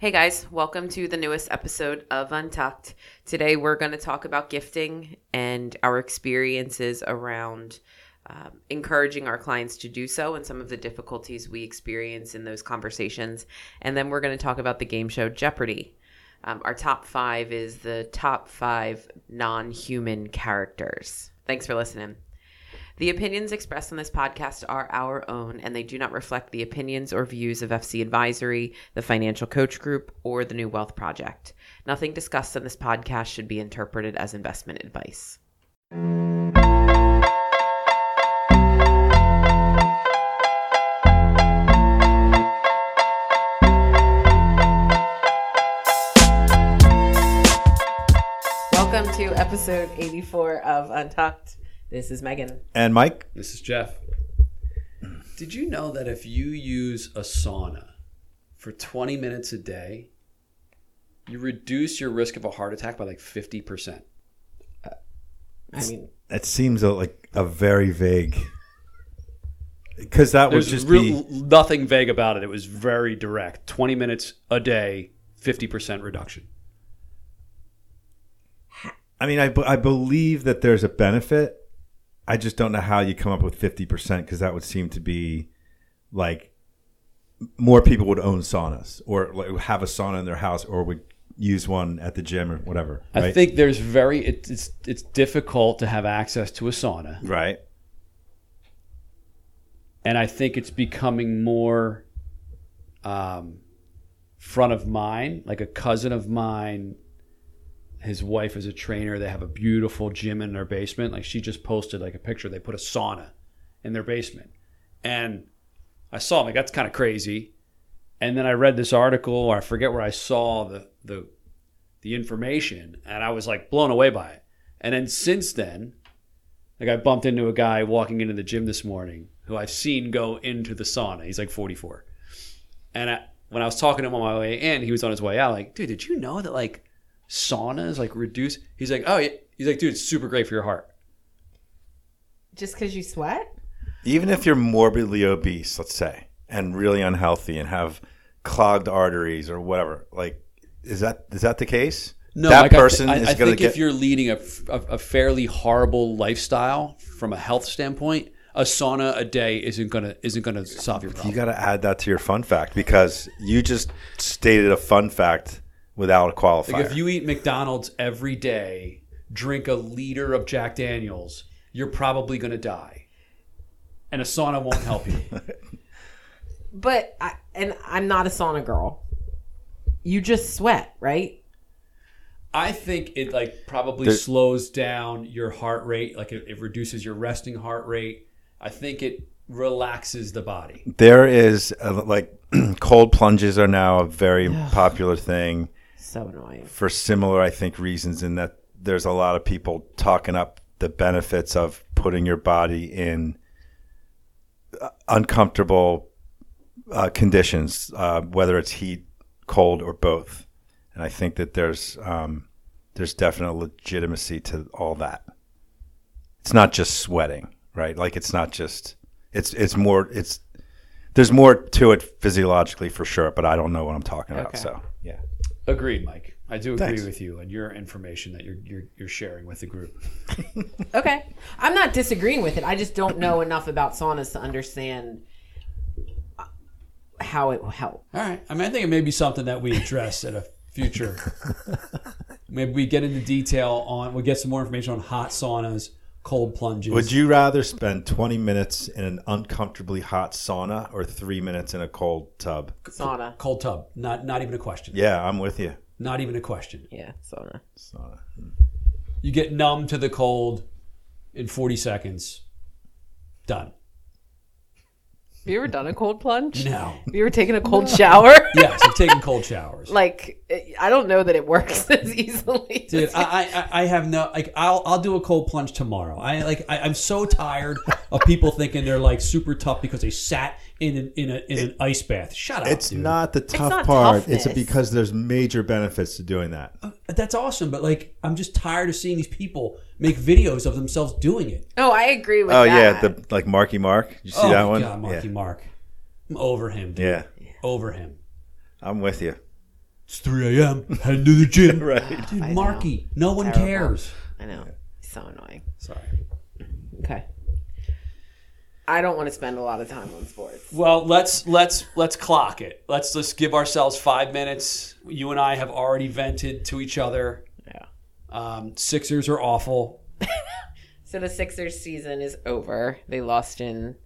Hey guys, welcome to the newest episode of Untucked. Today we're going to talk about gifting and our experiences around um, encouraging our clients to do so and some of the difficulties we experience in those conversations. And then we're going to talk about the game show Jeopardy! Um, our top five is the top five non human characters. Thanks for listening. The opinions expressed on this podcast are our own, and they do not reflect the opinions or views of FC Advisory, the Financial Coach Group, or the New Wealth Project. Nothing discussed on this podcast should be interpreted as investment advice. Welcome to episode 84 of Untucked. This is Megan. And Mike, This is Jeff. Did you know that if you use a sauna for 20 minutes a day, you reduce your risk of a heart attack by like 50%? I mean, it seems a, like a very vague. Because that was just real, be. nothing vague about it. It was very direct. 20 minutes a day, 50% reduction. I mean, I, I believe that there's a benefit. I just don't know how you come up with 50% because that would seem to be like more people would own saunas or like have a sauna in their house or would use one at the gym or whatever. I think there's very, it, it's, it's difficult to have access to a sauna. right. and I think it's becoming more um, front of mind. Like a cousin of mine, his wife is a trainer. They have a beautiful gym in their basement. Like she just posted like a picture. They put a sauna in their basement, and I saw like that's kind of crazy. And then I read this article, or I forget where I saw the the the information, and I was like blown away by it. And then since then, like I bumped into a guy walking into the gym this morning who I've seen go into the sauna. He's like 44. And I, when I was talking to him on my way in, he was on his way out. Like, dude, did you know that like saunas like reduce? He's like, oh, yeah. He's like, dude, it's super great for your heart. just because you sweat? Even if you're morbidly obese, let's say, and really unhealthy and have clogged arteries or whatever, like, is that is that the case? No, that like, I thi- person I, is I going to think get. if you're leading a, f- a- a fairly horrible lifestyle from a health standpoint, a sauna a day isn't gonna isn't gonna solve your problem. You got to add that to your fun fact because you just stated a fun fact without a qualifier. Like if you eat McDonald's every day, drink a liter of Jack Daniels, you're probably going to die. And a sauna won't help you. But I, and I'm not a sauna girl. You just sweat, right? I think it like probably There- slows down your heart rate, like it, it reduces your resting heart rate. I think it relaxes the body. there is a, like cold plunges are now a very popular thing So annoying. for similar, I think, reasons. In that there's a lot of people talking up the benefits of putting your body in uh, uncomfortable uh, conditions, uh, whether it's heat, cold, or both. And I think that there's um, there's definite legitimacy to all that. It's not just sweating, right? Like it's not just it's it's more it's there's more to it physiologically for sure, but I don't know what I'm talking about. Okay. So yeah. Agreed, Mike. I do agree Thanks. with you and your information that you're, you're you're sharing with the group. Okay. I'm not disagreeing with it. I just don't know enough about saunas to understand uh, how it will help. All right. I mean, I think it may be something that we address at a future. Maybe we get into detail on. We get some more information on hot saunas, cold plunges. Would you rather spend 20 minutes in an uncomfortably hot sauna or three minutes in a cold tub? Sauna. cold tub? Not not even a question. Yeah, I'm with you. Not even a question. Yeah, sauna. Sauna. You get numb to the cold in 40 seconds. Done. Have you ever done a cold plunge? No. Have you ever taken a cold shower? Yes, I've taken cold showers. like, I don't know that it works as easily. Dude, I, I I have no like I'll I'll do a cold plunge tomorrow. I like I, I'm so tired of people thinking they're like super tough because they sat in an in a in an ice bath. Shut up, It's dude. not the tough not part. It's because there's major benefits to doing that. Uh, that's awesome, but like I'm just tired of seeing these people make videos of themselves doing it. oh, I agree with Oh that. yeah, the like Marky Mark. You see oh that my one? God, Marky yeah. Mark. I'm over him, dude. yeah, Over him. I'm with you. It's 3 a.m. Heading to the gym. right. Dude, I know. Marky, no one Terrible. cares. I know. So annoying. Sorry. Okay. I don't want to spend a lot of time on sports. Well, let's let's let's clock it. Let's just give ourselves five minutes. You and I have already vented to each other. Yeah. Um, Sixers are awful. So the Sixers season is over. They lost in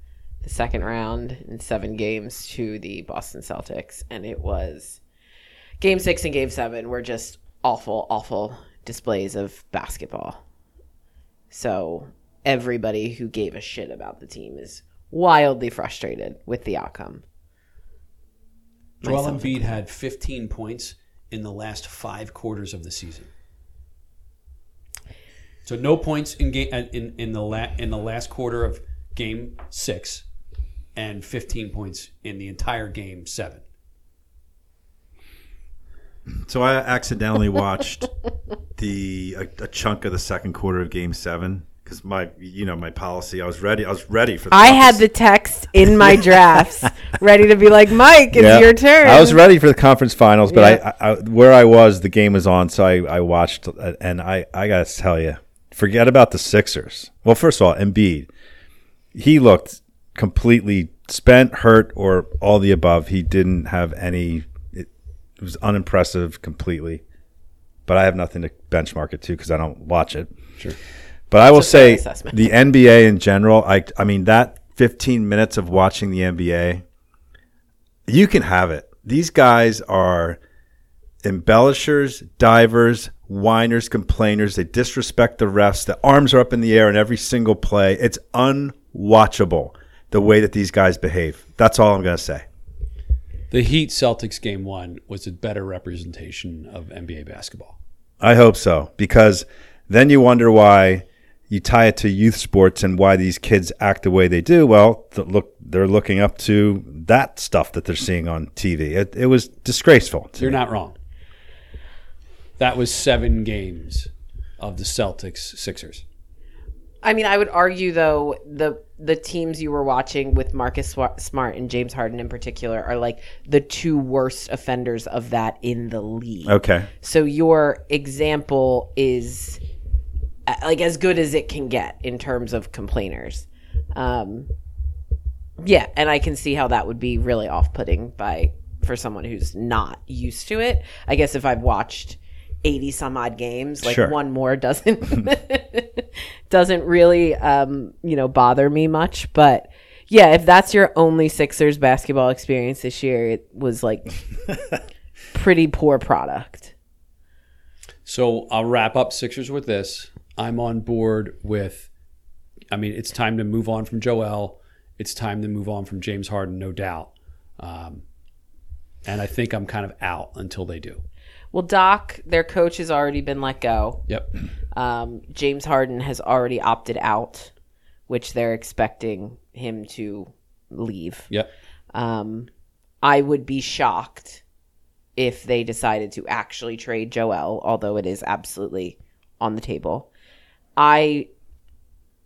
the second round in seven games to the Boston Celtics, and it was game six and game seven were just awful, awful displays of basketball. So everybody who gave a shit about the team is wildly frustrated with the outcome. Joel Myself Embiid had 15 points in the last five quarters of the season. So no points in game in in the la, in the last quarter of game six, and 15 points in the entire game seven. So I accidentally watched the a, a chunk of the second quarter of Game Seven because my you know my policy. I was ready. I was ready for. The I had the text in my drafts ready to be like, Mike, it's Yeah. your turn. I was ready for the conference finals, but Yeah. I, I, where I was, the game was on, so I, I watched, and I, I gotta tell you, forget about the Sixers. Well, first of all, Embiid, he looked completely spent, hurt, or all the above. He didn't have any. It, it was unimpressive completely. But I have nothing to benchmark it to because I don't watch it. Sure. But I will say assessment. the NBA in general. I I mean that 15 minutes of watching the NBA, you can have it. These guys are embellishers, divers, whiners, complainers. They disrespect the refs. The arms are up in the air in every single play. It's unwatchable the way that these guys behave. That's all I'm going to say. The Heat Celtics game one was a better representation of NBA basketball. I hope so because then you wonder why you tie it to youth sports and why these kids act the way they do. Well, th- look, they're looking up to that stuff that they're seeing on TV. It, it was disgraceful. You're me. not wrong. That was seven games of the Celtics Sixers. I mean, I would argue though the the teams you were watching with Marcus Smart and James Harden in particular are like the two worst offenders of that in the league. Okay. So your example is uh, like as good as it can get in terms of complainers. Um, yeah, and I can see how that would be really off-putting by for someone who's not used to it. I guess if I've watched 80 some odd games, like Sure. one more doesn't doesn't really um, you know, bother me much, but yeah, if that's your only Sixers basketball experience this year, it was like pretty poor product. So I'll wrap up Sixers with this. I'm on board with. I mean, it's time to move on from Joel. It's time to move on from James Harden, no doubt. Um, and I think I'm kind of out until they do. Well, Doc, their coach has already been let go. Yep. Um, James Harden has already opted out, which they're expecting him to leave. Yep. Um, I would be shocked if they decided to actually trade Joel, although it is absolutely on the table. I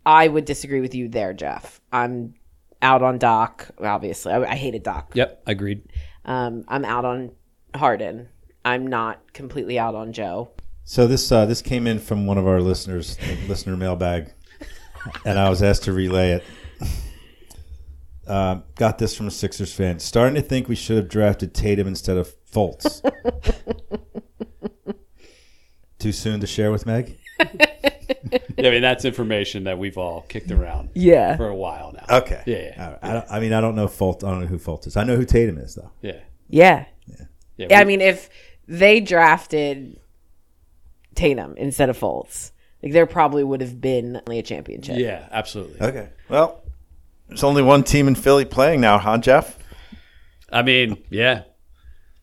I would disagree with you there, Jeff. I'm out on Doc. Obviously, I, I hated Doc. Yep. Agreed. Um, I'm out on Harden. I'm not completely out on Joe. So this uh, this came in from one of our listeners, listener mailbag, and I was asked to relay it. Uh, got this from a Sixers fan. Starting to think we should have drafted Tatum instead of Fultz. Too soon to share with Meg? Yeah, I mean that's information that we've all kicked around Yeah. for a while now. Okay. Yeah, yeah. All right. I, don't, I mean, I don't know Fultz. I don't know who Fultz is. I know who Tatum is, though. Yeah. Yeah. Yeah. Yeah, I mean, if they drafted Tatum instead of Fultz, like there probably would have been only a championship. yeah, absolutely. Okay. Well, there's only one team in Philly playing now, huh, Jeff? I mean, yeah.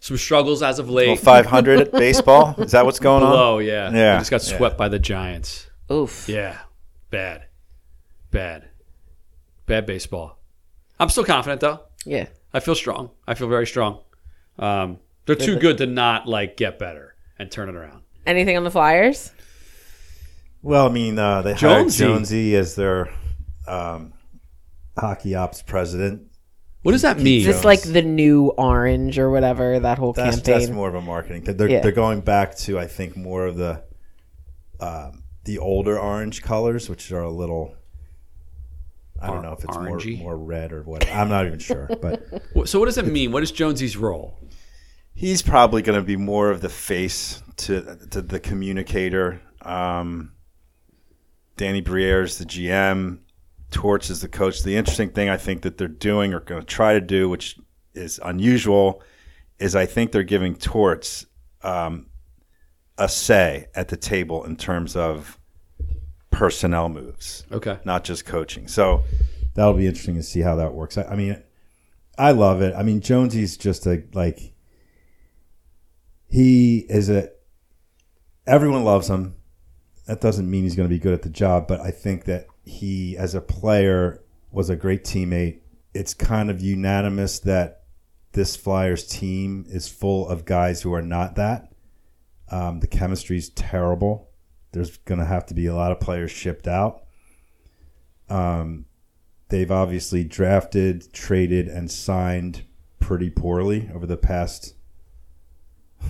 Some struggles as of late. Well, 500 at baseball. Is that what's going on? Oh, yeah. Yeah, We just got swept by the Giants. Oof. Yeah. Bad. Bad. Bad baseball. I'm still confident though. Yeah. I feel strong. I feel very strong. Um, they're too good to not like get better and turn it around. Anything on the Flyers? Well, I mean, uh, they Jonesy. hired Jonesy as their um, hockey ops president. What does that mean? Is this like the new orange or whatever that whole That's campaign? that's more of a marketing. thing. They're Yeah. they're going back to I think more of the um, the older orange colors, which are a little. I don't know if it's more, orangey? more red or what. I'm not even sure, but Wh- so what does that mean? What is Jonesy's role? He's probably going to be more of the face to to the communicator. Um, Danny Briere is the GM. Torch is the coach. The interesting thing I think that they're doing or going to try to do, which is unusual, is I think they're giving Torch um, a say at the table in terms of personnel moves Okay. not just coaching. So that'll be interesting to see how that works. I, I mean, I love it. I mean, Jonesy's just a like he is a everyone loves him. That doesn't mean he's going to be good at the job, but I think that he, as a player, was a great teammate. It's kind of unanimous that this Flyers team is full of guys who are not that. Um, the chemistry's terrible. There's going to have to be a lot of players shipped out. Um, they've obviously drafted, traded, and signed pretty poorly over the past,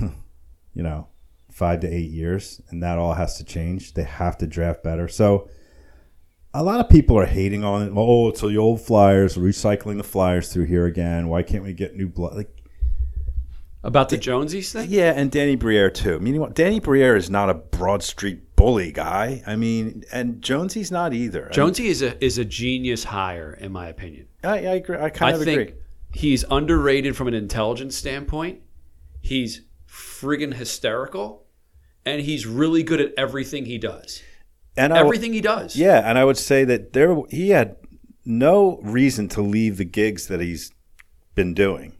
you know, five to eight years, and that all has to change. They have to draft better. So, a lot of people are hating on it. Oh, it's the old Flyers, recycling the Flyers through here again. Why can't we get new blood? Like, About the Jonesy's thing? yeah, and Danny Briere too. Meaning, what Danny Briere is not a Broad Street bully guy. I mean, and Jonesy's not either. Jonesy is a is a genius hire, in my opinion. I, I agree. I kind I of think agree. he's underrated from an intelligence standpoint. He's friggin' hysterical, and he's really good at everything he does. And I, Everything he does. Yeah, and I would say that there he had no reason to leave the gigs that he's been doing.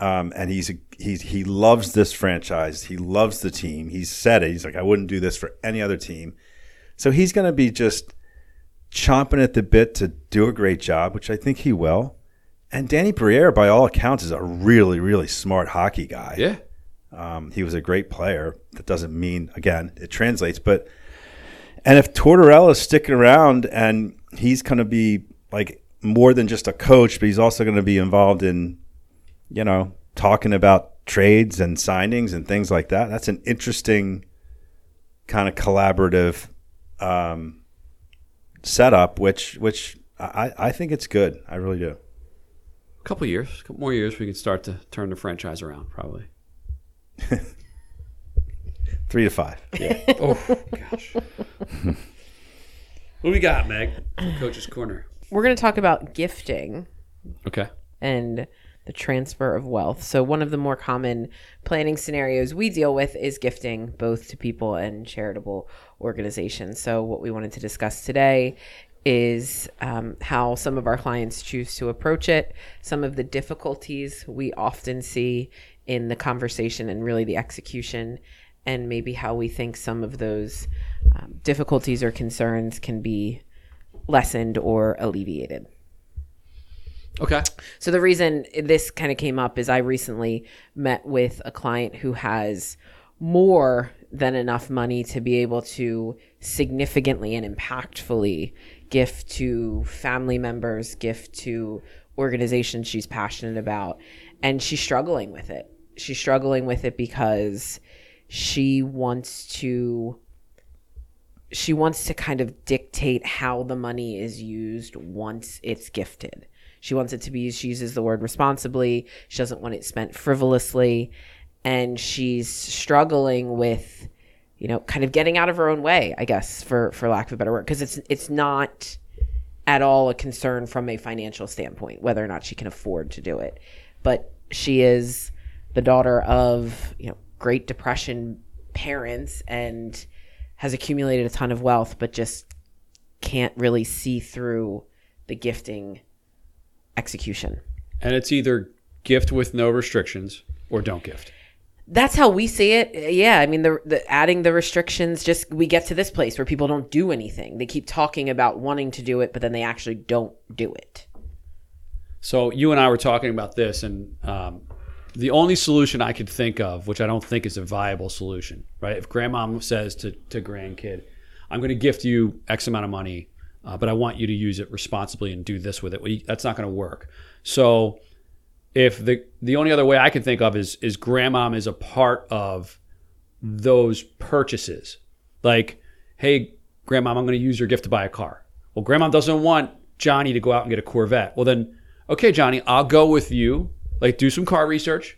Um, and he's he's he loves this franchise. He loves the team. He's said it. He's like, I wouldn't do this for any other team. So he's going to be just chomping at the bit to do a great job, which I think he will. And Danny Briere, by all accounts, is a really, really smart hockey guy. Yeah. Um, he was a great player. That doesn't mean again it translates, but and if Tortorella is sticking around and he's going to be like more than just a coach, but he's also going to be involved in, you know, talking about trades and signings and things like that. That's an interesting kind of collaborative um, setup, which which I, I think it's good. I really do. A couple years, a couple more years, we can start to turn the franchise around, probably. Three to five. oh gosh. what we got, Meg? Coach's corner. We're going to talk about gifting Okay. and the transfer of wealth. So, one of the more common planning scenarios we deal with is gifting both to people and charitable organizations. So, what we wanted to discuss today is um, how some of our clients choose to approach it, some of the difficulties we often see in the conversation and really the execution, and maybe how we think some of those um, difficulties or concerns can be lessened or alleviated. Okay. So the reason this kind of came up is I recently met with a client who has more than enough money to be able to significantly and impactfully gift to family members, gift to organizations she's passionate about, and she's struggling with it. She's struggling with it because she wants to she wants to kind of dictate how the money is used once it's gifted. She wants it to be she uses the word responsibly. She doesn't want it spent frivolously. And she's struggling with, you know, kind of getting out of her own way, I guess, for, for lack of a better word. Because it's it's not at all a concern from a financial standpoint, whether or not she can afford to do it. But she is the daughter of, you know, Great Depression parents and has accumulated a ton of wealth, but just can't really see through the gifting execution. And it's either gift with no restrictions or don't gift. That's how we see it. Yeah, I mean, the, the adding the restrictions, just we get to this place where people don't do anything. They keep talking about wanting to do it, but then they actually don't do it. So you and I were talking about this, and um, the only solution I could think of, which I don't think is a viable solution, right? If grandmom says to to grandkid, "I'm going to gift you X amount of money uh, but I want you to use it responsibly and do this with it. Well, That's not going to work. So if the the only other way I can think of is is grandmom is a part of those purchases. Like, hey, grandmom, I'm going to use your gift to buy a car. Well, grandmom doesn't want Johnny to go out and get a Corvette. Well, then, okay, Johnny, I'll go with you. Like, do some car research,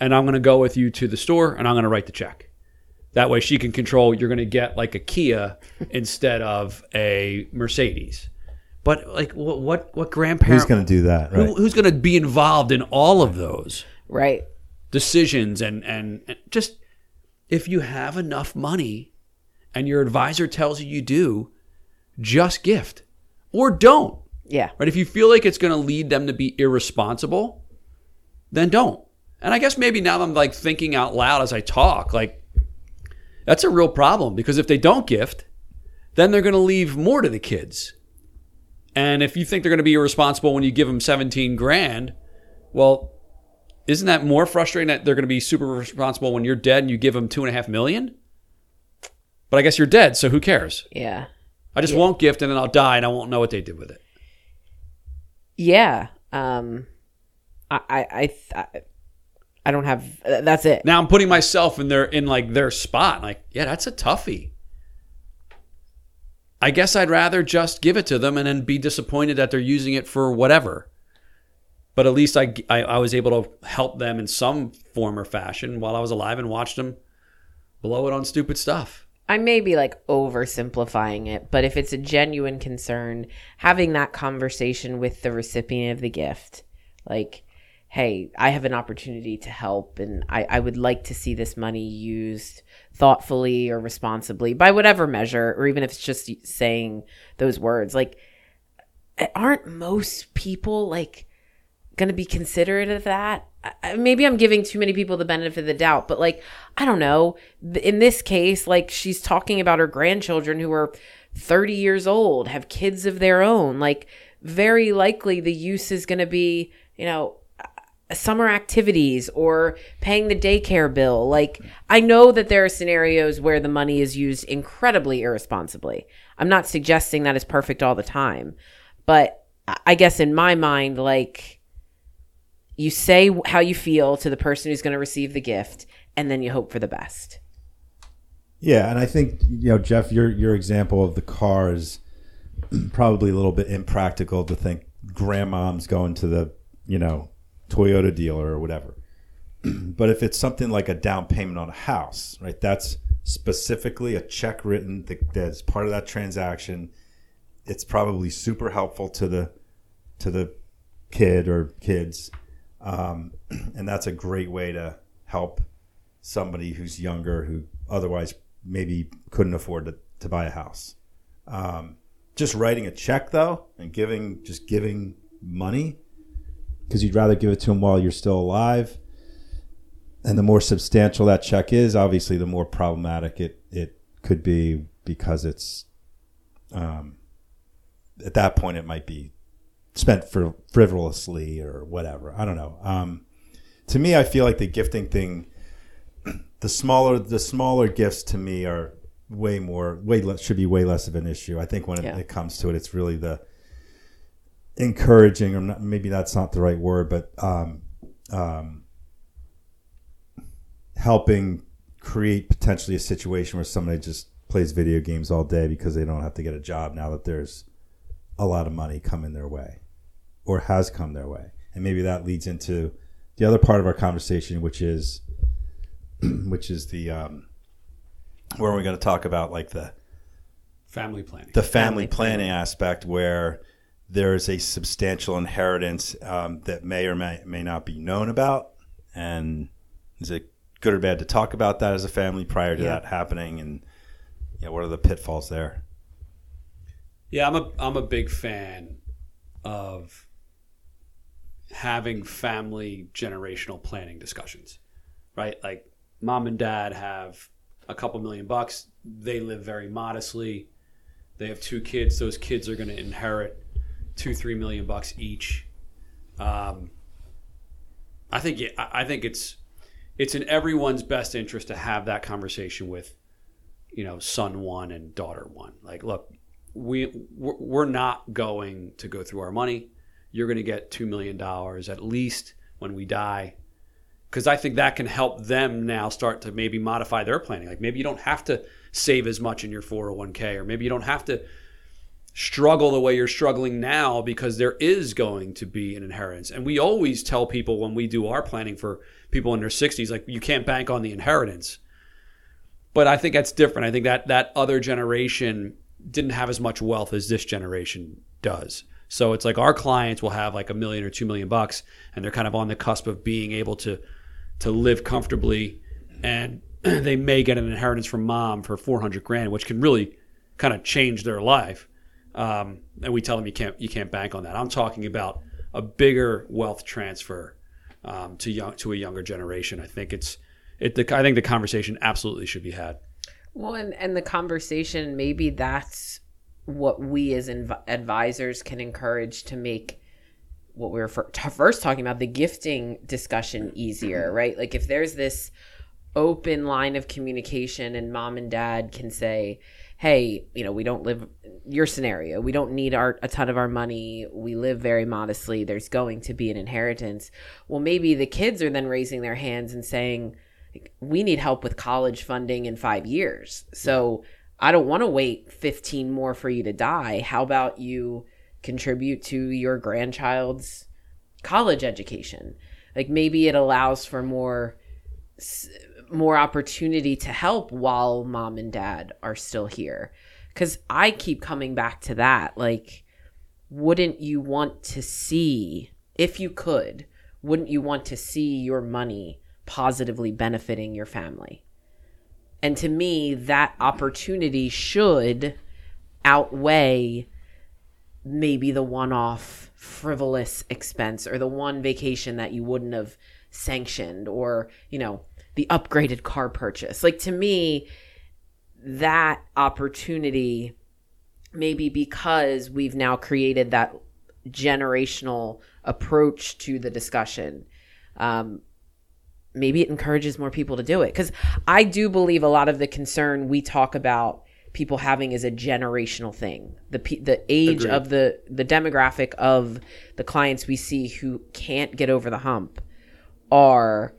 and I'm going to go with you to the store, and I'm going to write the check. That way, she can control. You're going to get like a Kia instead of a Mercedes. But like, what what what grandparent? Who's going to do that? Right. who, who's going to be involved in all of those? Right. decisions and, and and just if you have enough money and your advisor tells you you do just gift or don't Yeah. right if you feel like it's going to lead them to be irresponsible then don't and i guess maybe now i'm like thinking out loud as i talk like that's a real problem because if they don't gift then they're going to leave more to the kids and if you think they're going to be irresponsible when you give them 17 grand well isn't that more frustrating that they're going to be super responsible when you're dead and you give them two and a half million? But I guess you're dead, so who cares? Yeah. I just won't gift and then I'll die and I won't know what they did with it. Yeah. Um, I, I, I, I, don't have. That's it. Now I'm putting myself in their in like their spot. Like, yeah, that's a toughie. I guess I'd rather just give it to them and then be disappointed that they're using it for whatever. But at least I, I, I was able to help them in some form or fashion while I was alive and watched them blow it on stupid stuff. I may be like oversimplifying it, but if it's a genuine concern, having that conversation with the recipient of the gift, like, hey, I have an opportunity to help, and I, I would like to see this money used thoughtfully or responsibly by whatever measure, or even if it's just saying those words. Like, aren't most people like going to be considerate of that. Maybe I'm giving too many people the benefit of the doubt, but like, I don't know. In this case, like, she's talking about her grandchildren who are 30 years old, have kids of their own. Like, very likely the use is going to be, you know, summer activities or paying the daycare bill. Like, I know that there are scenarios where the money is used incredibly irresponsibly. I'm not suggesting that is perfect all the time, but I- guess in my mind, like, you say how you feel to the person who's going to receive the gift, and then you hope for the best. Yeah, and I think you know, Jeff, your your example of the car is probably a little bit impractical to think grandmom's going to the you know Toyota dealer or whatever. but if it's something like a down payment on a house, right? That's specifically a check written that, that's part of that transaction. It's probably super helpful to the to the kid or kids, um, and that's a great way to help somebody who's younger who otherwise maybe couldn't afford to, to buy a house. Um, just writing a check though and giving just giving money because you'd rather give it to them while you're still alive. And the more substantial that check is, obviously, the more problematic it, it could be because it's um, at that point it might be spent for frivolously or whatever. I don't know. Um, to me, I feel like the gifting thing the smaller the smaller gifts to me are way more way less should be way less of an issue. I think when Yeah. it, it comes to it, it's really the encouraging, or not, maybe that's not the right word, but um, um, helping create potentially a situation where somebody just plays video games all day because they don't have to get a job now that there's a lot of money coming their way or has come their way, and maybe that leads into the other part of our conversation, which is which is the um, where we're going to talk about like the Family planning. the family, Family planning, aspect where there is a substantial inheritance um, that may or may, may not be known about and is it good or bad to talk about that as a family prior to Yeah. that happening and you know, what are the pitfalls there Yeah, I'm a I'm a big fan of having family generational planning discussions. Right? Like mom and dad have a couple million bucks. They live very modestly. They have two kids. Those kids are going to inherit two, three million bucks each. Um, I think I think it's it's in everyone's best interest to have that conversation with, you know, son one and daughter one. Like, look, we we're we're not going to go through our money. You're going to get two million dollars at least when we die, because I think that can help them now start to maybe modify their planning. Like maybe you don't have to save as much in your 401k, or maybe you don't have to struggle the way you're struggling now because there is going to be an inheritance. And we always tell people when we do our planning for people in their 60s, like you can't bank on the inheritance. But I think that's different. I think that that other generation didn't have as much wealth as this generation does. So it's like our clients will have like a million or two million bucks, and they're kind of on the cusp of being able to to live comfortably, and they may get an inheritance from mom for four hundred grand, which can really kind of change their life. Um, and we tell them you can't you can't bank on that. I'm talking about a bigger wealth transfer um, to young to a younger generation. I think it's it. The, I think the conversation absolutely should be had. Well, and, and the conversation, maybe that's what we as inv- advisors can encourage to make what we were first talking about the gifting discussion easier, right? Like if there's this open line of communication and mom and dad can say, hey, you know, we don't live your scenario. We don't need our a ton of our money. We live very modestly. There's going to be an inheritance. Well, maybe the kids are then raising their hands and saying, we need help with college funding in 5 years. So, I don't want to wait 15 more for you to die. How about you contribute to your grandchild's college education? Like maybe it allows for more more opportunity to help while mom and dad are still here. Cuz I keep coming back to that. Like wouldn't you want to see if you could, wouldn't you want to see your money positively benefiting your family? And to me, that opportunity should outweigh maybe the one off frivolous expense or the one vacation that you wouldn't have sanctioned or, you know, the upgraded car purchase. Like to me, that opportunity, maybe because we've now created that generational approach to the discussion, um, maybe it encourages more people to do it. Because I do believe a lot of the concern we talk about people having is a generational thing. The the age Agreed. of the the demographic of the clients we see who can't get over the hump are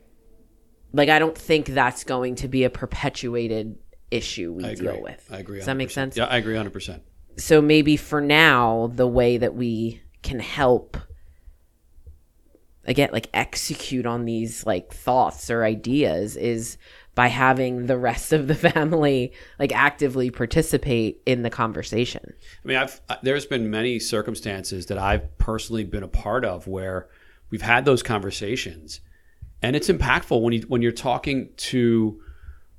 like I don't think that's going to be a perpetuated issue we deal with. I agree. 100%. Does that make sense? Yeah, I agree 100%. So maybe for now the way that we can help again like execute on these like thoughts or ideas is by having the rest of the family like actively participate in the conversation. I mean, I've there's been many circumstances that I've personally been a part of where we've had those conversations and it's impactful when you when you're talking to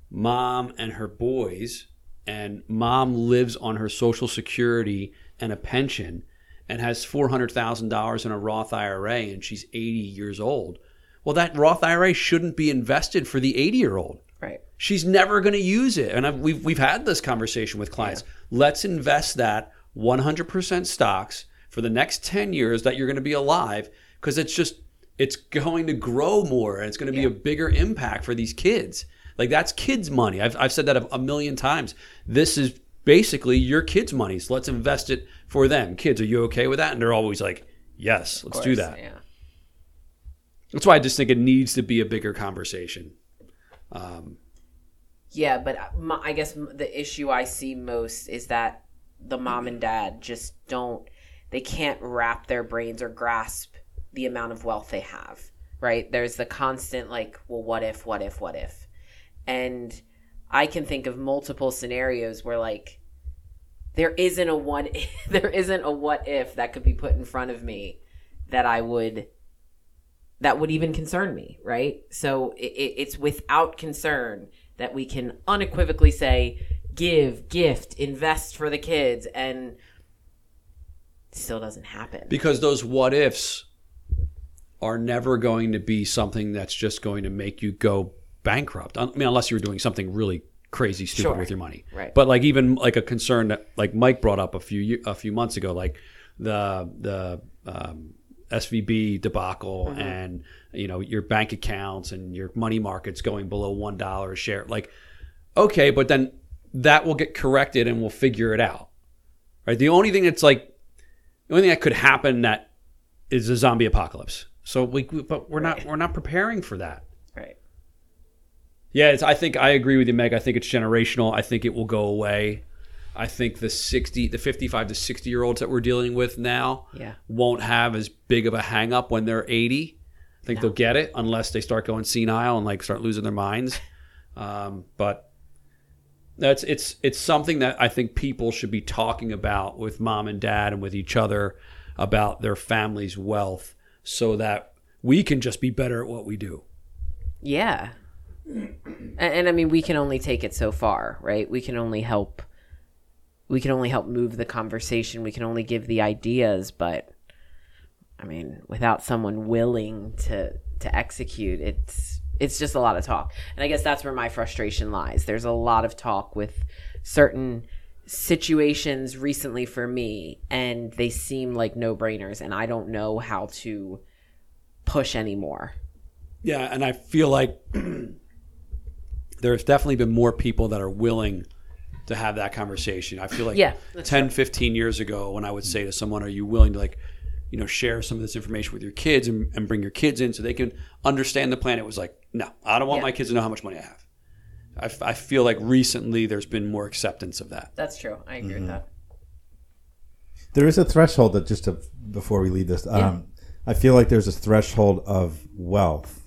mom and her boys and mom lives on her social security and a pension and has $400,000 in a Roth IRA and she's 80 years old. Well, that Roth IRA shouldn't be invested for the 80 year old. Right. She's never going to use it. And I've, we've, we've had this conversation with clients. Yeah. Let's invest that 100% stocks for the next 10 years that you're going to be alive because it's just it's going to grow more and it's going to be yeah. a bigger impact for these kids. Like that's kids' money. I've, I've said that a, a million times. This is basically your kids' money. So let's invest it for them. Kids, are you okay with that? And they're always like, yes, let's course, do that. Yeah. That's why I just think it needs to be a bigger conversation. Um, yeah, but my, I guess the issue I see most is that the mom and dad just don't, they can't wrap their brains or grasp the amount of wealth they have, right? There's the constant, like, well, what if, what if, what if? And I can think of multiple scenarios where, like, there isn't a one there isn't a what if that could be put in front of me that I would that would even concern me, right? So it, it's without concern that we can unequivocally say give, gift, invest for the kids and still doesn't happen. Because those what ifs are never going to be something that's just going to make you go bankrupt. I mean, unless you were doing something really crazy stupid sure. with your money. Right. But like even like a concern that like Mike brought up a few a few months ago, like the the um, SVB debacle mm-hmm. and you know your bank accounts and your money markets going below one dollar a share. Like, okay, but then that will get corrected and we'll figure it out. right? The only thing that's like the only thing that could happen that is a zombie apocalypse. So we, but we're not we're not preparing for that. Right. Yeah, it's, I think I agree with you, Meg. I think it's generational. I think it will go away. I think the sixty, the fifty-five to sixty year olds that we're dealing with now Yeah. won't have as big of a hang up when they're eighty. I think they'll get it unless they start going senile and like start losing their minds. Um, but that's it's it's something that I think people should be talking about with mom and dad and with each other about their family's wealth, so that we can just be better at what we do. Yeah. And, and I mean, we can only take it so far, right? We can only help. We can only help move the conversation. We can only give the ideas, but I mean, without someone willing to to execute, it's it's just a lot of talk. And I guess that's where my frustration lies. There's a lot of talk with certain situations recently for me, and they seem like no brainers, and I don't know how to push anymore. Yeah, and I feel like there's definitely been more people that are willing to have that conversation. I feel like Yeah, that's 10, 15 years ago when I would say to someone, are you willing to like, you know, share some of this information with your kids and, and bring your kids in so they can understand the plan? It was like, no, I don't want Yeah. my kids to know how much money I have. I, f- I feel like recently there's been more acceptance of that. That's true. I agree with that. There is a threshold that just to, before we leave this, um, I feel like there's a threshold of wealth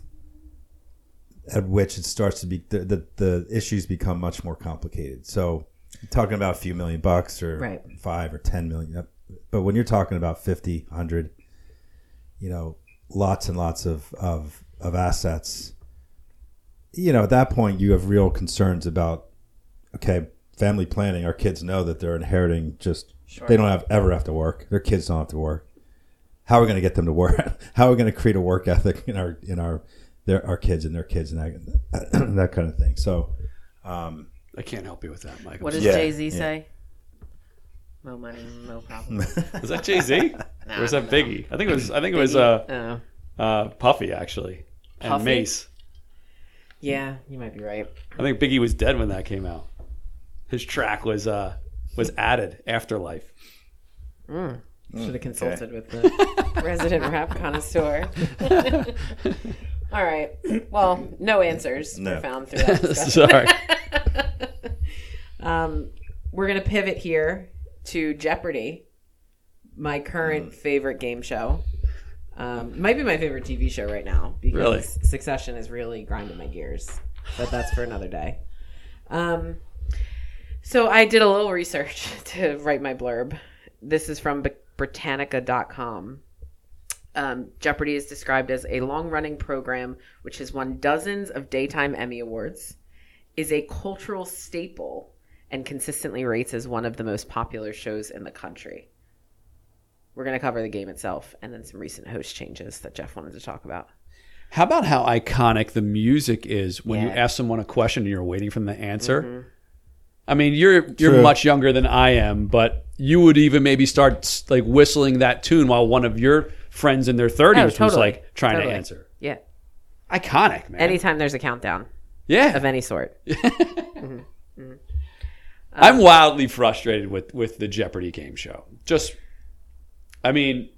at which it starts to be the, the, the issues become much more complicated. So, talking about a few million bucks or Right. five or ten million, but when you're talking about 50, 100, you know, lots and lots of, of, of assets, you know, at that point you have real concerns about okay, family planning. Our kids know that they're inheriting just they don't have ever have to work. Their kids don't have to work. How are we going to get them to work? How are we going to create a work ethic in our in our their our kids and their kids and that that kind of thing. So, um, I can't help you with that, Michael. What does Yeah, Jay Z yeah. say? No money, no problem. Was that Jay Z? or was that Biggie? I think it was. I think it was uh, Oh, uh, Puffy actually, and Mase. Yeah, you might be right. I think Biggie was dead when that came out. His track was uh was added Afterlife. Should have consulted with the resident rap connoisseur. All right. Well, no answers No. were found through that. Sorry. Um, we're gonna pivot here to Jeopardy, my current Mm. favorite game show. Um, might be my favorite TV show right now because Really? Succession is really grinding my gears. But that's for another day. Um, so I did a little research to write my blurb. This is from Britannica.com. Um, Jeopardy is described as a long running program which has won dozens of daytime Emmy Awards, is a cultural staple, and consistently rates as one of the most popular shows in the country. We're going to cover the game itself and then some recent host changes that Jeff wanted to talk about. How about how iconic the music is when you ask someone a question and you're waiting for them to answer? Mm-hmm. I mean, you're you're True. much younger than I am, but you would even maybe start like whistling that tune while one of your friends in their 30s Oh, was like trying Totally. to answer. Yeah. Iconic, man. Anytime there's a countdown yeah. of any sort. Mm-hmm. Mm-hmm. I'm wildly frustrated with with the Jeopardy game show. Just, I mean,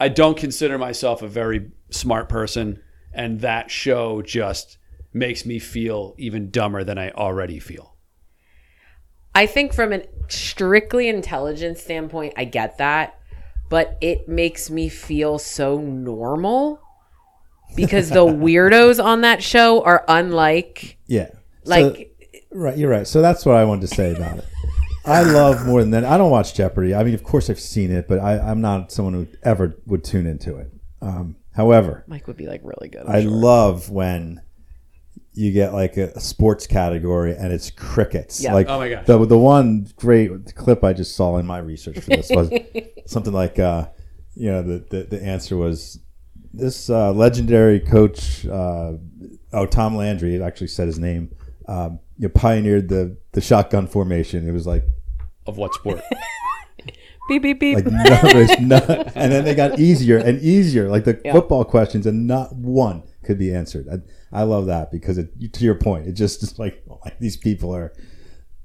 I don't consider myself a very smart person, and that show just makes me feel even dumber than I already feel. I think from an strictly intelligence standpoint, I get that, but it makes me feel so normal because the weirdos on that show are unlike yeah, So- like right, you're right. So that's what I wanted to say about it. I love more than that. I don't watch Jeopardy. I mean, of course, I've seen it, but I, I'm not someone who ever would tune into it. Um, however, Mike would be like really good. I love when you get like a, a sports category and it's crickets. Yeah. Like Oh my gosh. The the one great clip I just saw in my research for this was something like uh, you know the, the the answer was this uh, legendary coach uh, oh Tom Landry it actually said his name um, you know, pioneered the the shotgun formation. It was like Of what sport? beep beep beep. like no, there's no, and then they got easier and easier, like the Yeah. football questions, and not one could be answered. I, I love that because it, to your point, it just is like, like these people are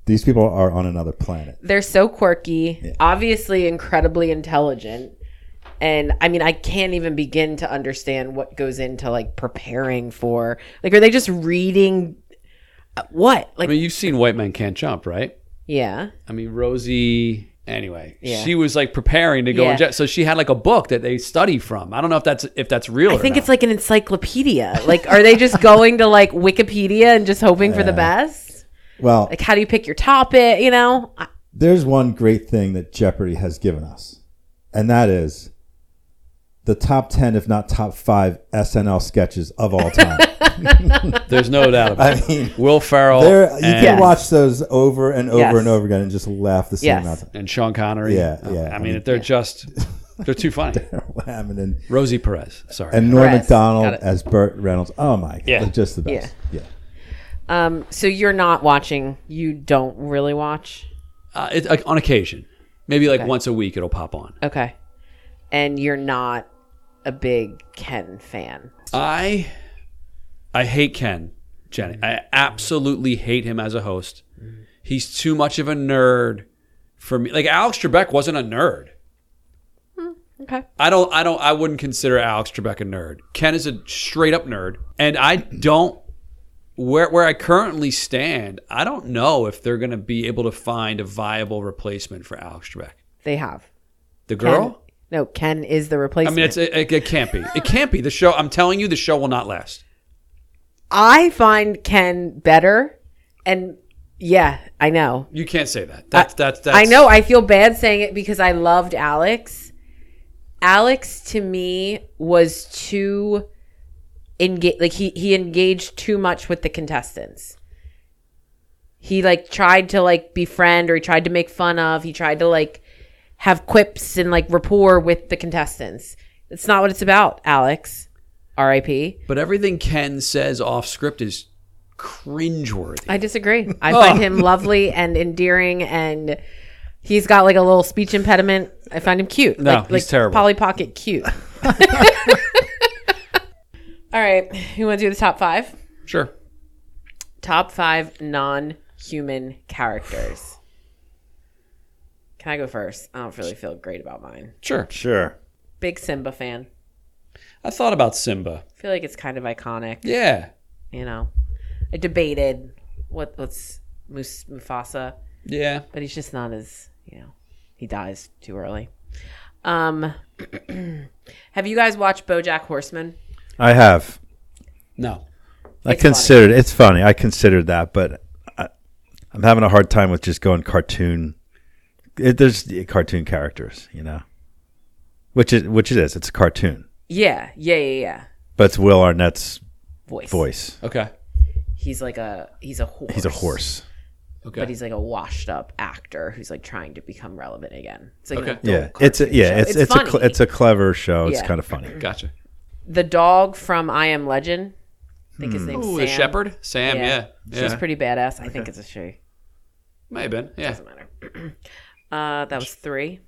These people are on another planet. They're so quirky, obviously incredibly intelligent. And I mean, I can't even begin to understand what goes into like preparing for. Like, are they just reading uh, what? Like, I mean, you've seen White Men Can't Jump, right? Yeah. I mean, Rosie. Anyway, Yeah. she was like preparing to go, Yeah. in jet, so she had like a book that they study from. I don't know if that's if that's real. I or think not. it's like an encyclopedia. Like, are they just going to like Wikipedia and just hoping for the best? Well, Like, how do you pick your topic? You know, I- there's one great thing that Jeopardy has given us, and that is the top 10, if not top five, SNL sketches of all time. There's no doubt about it. I mean, Will Ferrell there you and, can Yes. watch those over and over Yes. and over again and just laugh the same Yes. amount of and Sean Connery. Yeah, Oh, yeah. I I mean, mean- they're just they're too funny. time. And, Rosie Perez. Sorry. and Norm Perez. Macdonald as Burt Reynolds. Oh my god, Yeah. just the best. Yeah. um, so you're not watching. You don't really watch. uh, it, like, on occasion, maybe like Okay. once a week, it'll pop on. Okay. And you're not a big Ken fan. I I hate Ken, Jenny. I absolutely hate him as a host. He's too much of a nerd for me. Like Alex Trebek wasn't a nerd. Hmm, okay. I don't I don't I wouldn't consider Alex Trebek a nerd. Ken is a straight up nerd. And I don't where where I currently stand, I don't know if they're gonna be able to find a viable replacement for Alex Trebek. They have. The girl? No, Ken is the replacement. I mean, it's it, it can't be. It can't be. The show. I'm telling you, the show will not last. I find Ken better, and yeah, I know. You can't say that. That's that's that's. I know. I feel bad saying it because I loved Alex. Alex to me was too engaged. Like he he engaged too much with the contestants. He like tried to like befriend or he tried to make fun of. He tried to like have quips and like rapport with the contestants. It's not what it's about, Alex. R.I.P. But everything Ken says off script is cringeworthy. I disagree. I find him lovely and endearing, and he's got like a little speech impediment. I find him cute. No, like, he's like terrible. Polly Pocket cute. All right, you want to do the top five? sure. Top five non-human characters. Can I go first? I don't really feel great about mine. Sure. Sure. Big Simba fan. I thought about Simba. I feel like it's kind of iconic. Yeah. You know, I debated what what's Mus- Mufasa. Yeah. but he's just not as you know he dies too early um have you guys watched bojack horseman I have. No. I It's considered it's funny. I considered that, but I, I'm having a hard time with just going cartoon. It, there's cartoon characters, you know, which is which it is. It's a cartoon, yeah yeah yeah yeah but it's Will Arnett's voice voice. Okay. he's like a he's a horse He's a horse. Okay. but he's like a washed up actor who's like trying to become relevant again it's like an Okay. adult Yeah, it's a, cartoon yeah, show. it's it's, a funny. cl- it's a clever show. It's Yeah. kind of funny. gotcha. the dog from i am legend i think his hmm. name's Ooh, sam the shepherd, Sam. Yeah. Yeah. she's pretty badass i think it's a she May have been. Yeah. doesn't matter. uh, that was three.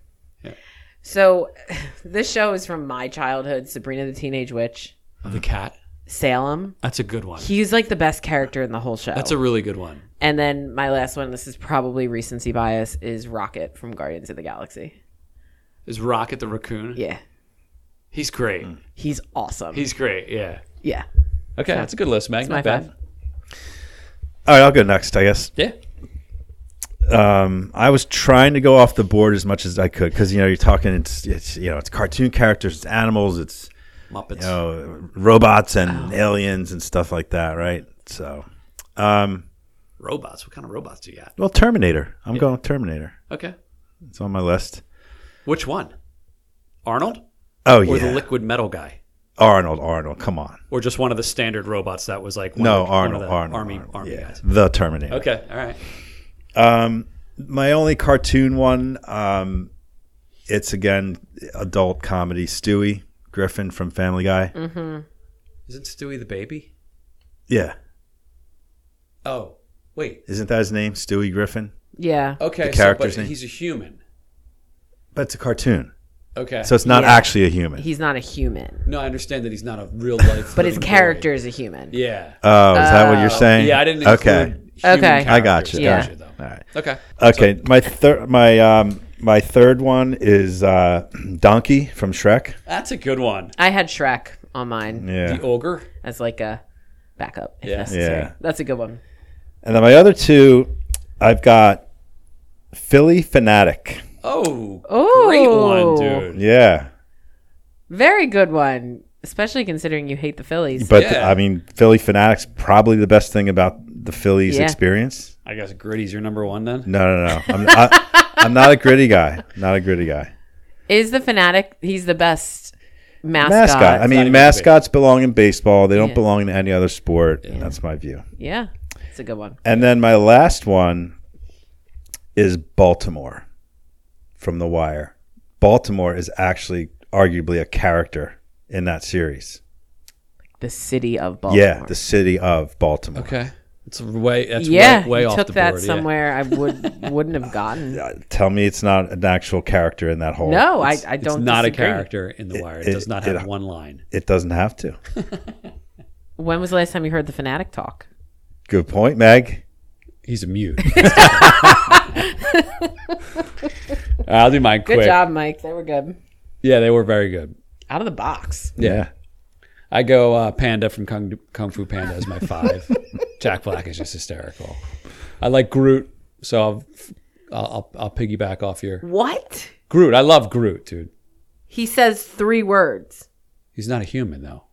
Yeah. So, this show is from my childhood. Sabrina the Teenage Witch, The cat. Salem. That's a good one. He's like the best character in the whole show. That's a really good one. and then my last one. This is probably recency bias. Is Rocket from Guardians of the Galaxy? Is Rocket the raccoon? Yeah, He's great. he's awesome. He's great. Yeah. yeah. Okay, that's a good list, Meg. my Not bad. five. All right, I'll go next. I guess. Yeah. Um, I was trying to go off the board as much as I could because you know you're talking it's it's you know it's cartoon characters, it's animals, it's Muppets. you know robots and aliens and stuff like that, right? So, um, Robots. What kind of robots do you got? well, Terminator. I'm going with Terminator. Okay. It's on my list. Which one? Arnold Oh or yeah, the liquid metal guy? Arnold. Arnold. Come on. Or just one of the standard robots that was like one No, of the, one Arnold. Arnold. army Arnold. army yeah, guys. the Terminator. Okay, all right. Um, my only cartoon one. Um, it's again adult comedy. Stewie Griffin from Family Guy. Isn't Stewie the baby? Yeah, Oh, wait. isn't that his name? Stewie Griffin. Yeah. Okay, The so, character's but name? he's a human. But it's a cartoon, Okay. so it's not Yeah. actually a human. He's not a human, no, I understand that he's not a real life. but his living boy. character is a human. Yeah. Oh, is that what you're saying? Yeah, I didn't Okay. Include human Okay. I got characters. you. Yeah. Got you, though. All right. Okay. Okay, my third my um my third one is uh Donkey from Shrek. That's a good one. I had Shrek on mine Yeah. The ogre. as like a backup if Yeah. necessary. Yeah. That's a good one. And then my other two I've got Phillie Phanatic. Oh, Oh, great one, dude. Yeah. Very good one, especially considering you hate the Phillies. But Yeah. I mean Phillie Phanatic's probably the best thing about the Phillies Yeah. experience. I guess Gritty's your number one then. No, no, no. I'm I, I'm not a gritty guy. Not a gritty guy. Is the fanatic? He's the best mascot. Mascot. I mean, even mascots belong in baseball. They don't Yeah. belong in any other sport. That's my view. yeah, it's a good one. And then my last one is Baltimore from The Wire. Baltimore is actually arguably a character in that series. The city of Baltimore. Yeah, the city of Baltimore. Okay. It's way. That's yeah, way, way you off took the that board. yeah. somewhere I would wouldn't have gotten. Uh, Tell me it's not an actual character in that whole. No, I, I don't. not disagree. a character in The Wire. It, it- does not it- have one line. It doesn't have to. When was the last time you heard the fanatic talk? Good point, Meg. He's a mute. I'll do mine Good job, Mike. They were good. Yeah, they were very good. Out of the box. Yeah. I go uh, Panda from Kung, Kung Fu Panda as my five. Jack Black is just hysterical. I like Groot, so I'll, I'll, I'll, piggyback off your What? Groot. I love Groot, dude. He says three words. He's not a human though.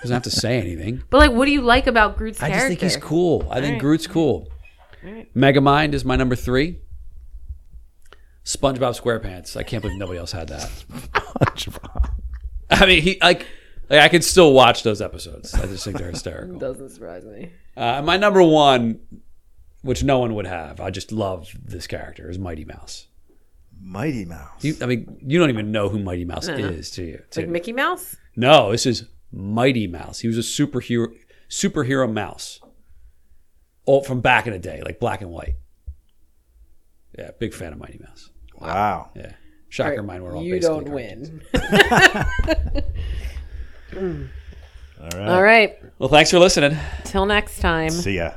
Doesn't have to say anything. But like, what do you like about Groot's character? I character? just think he's cool. I think. Groot's cool. Megamind is my number three. SpongeBob SquarePants. I can't believe nobody else had that. I mean, he like, like I could still watch those episodes. I just think they're hysterical. Doesn't surprise me. Uh, my number one, which no one would have, I just love this character, is Mighty Mouse. Mighty Mouse. You, I mean, you don't even know who Mighty Mouse is, do you? It's like Mickey Mouse. no, this is Mighty Mouse. He was a superhero, superhero mouse. All from back in the day, like black and white. Yeah, big fan of Mighty Mouse. wow. Yeah, shocker, mine were all you basically don't cartoons. win. All right. All right. Well, thanks for listening. Till next time. See ya.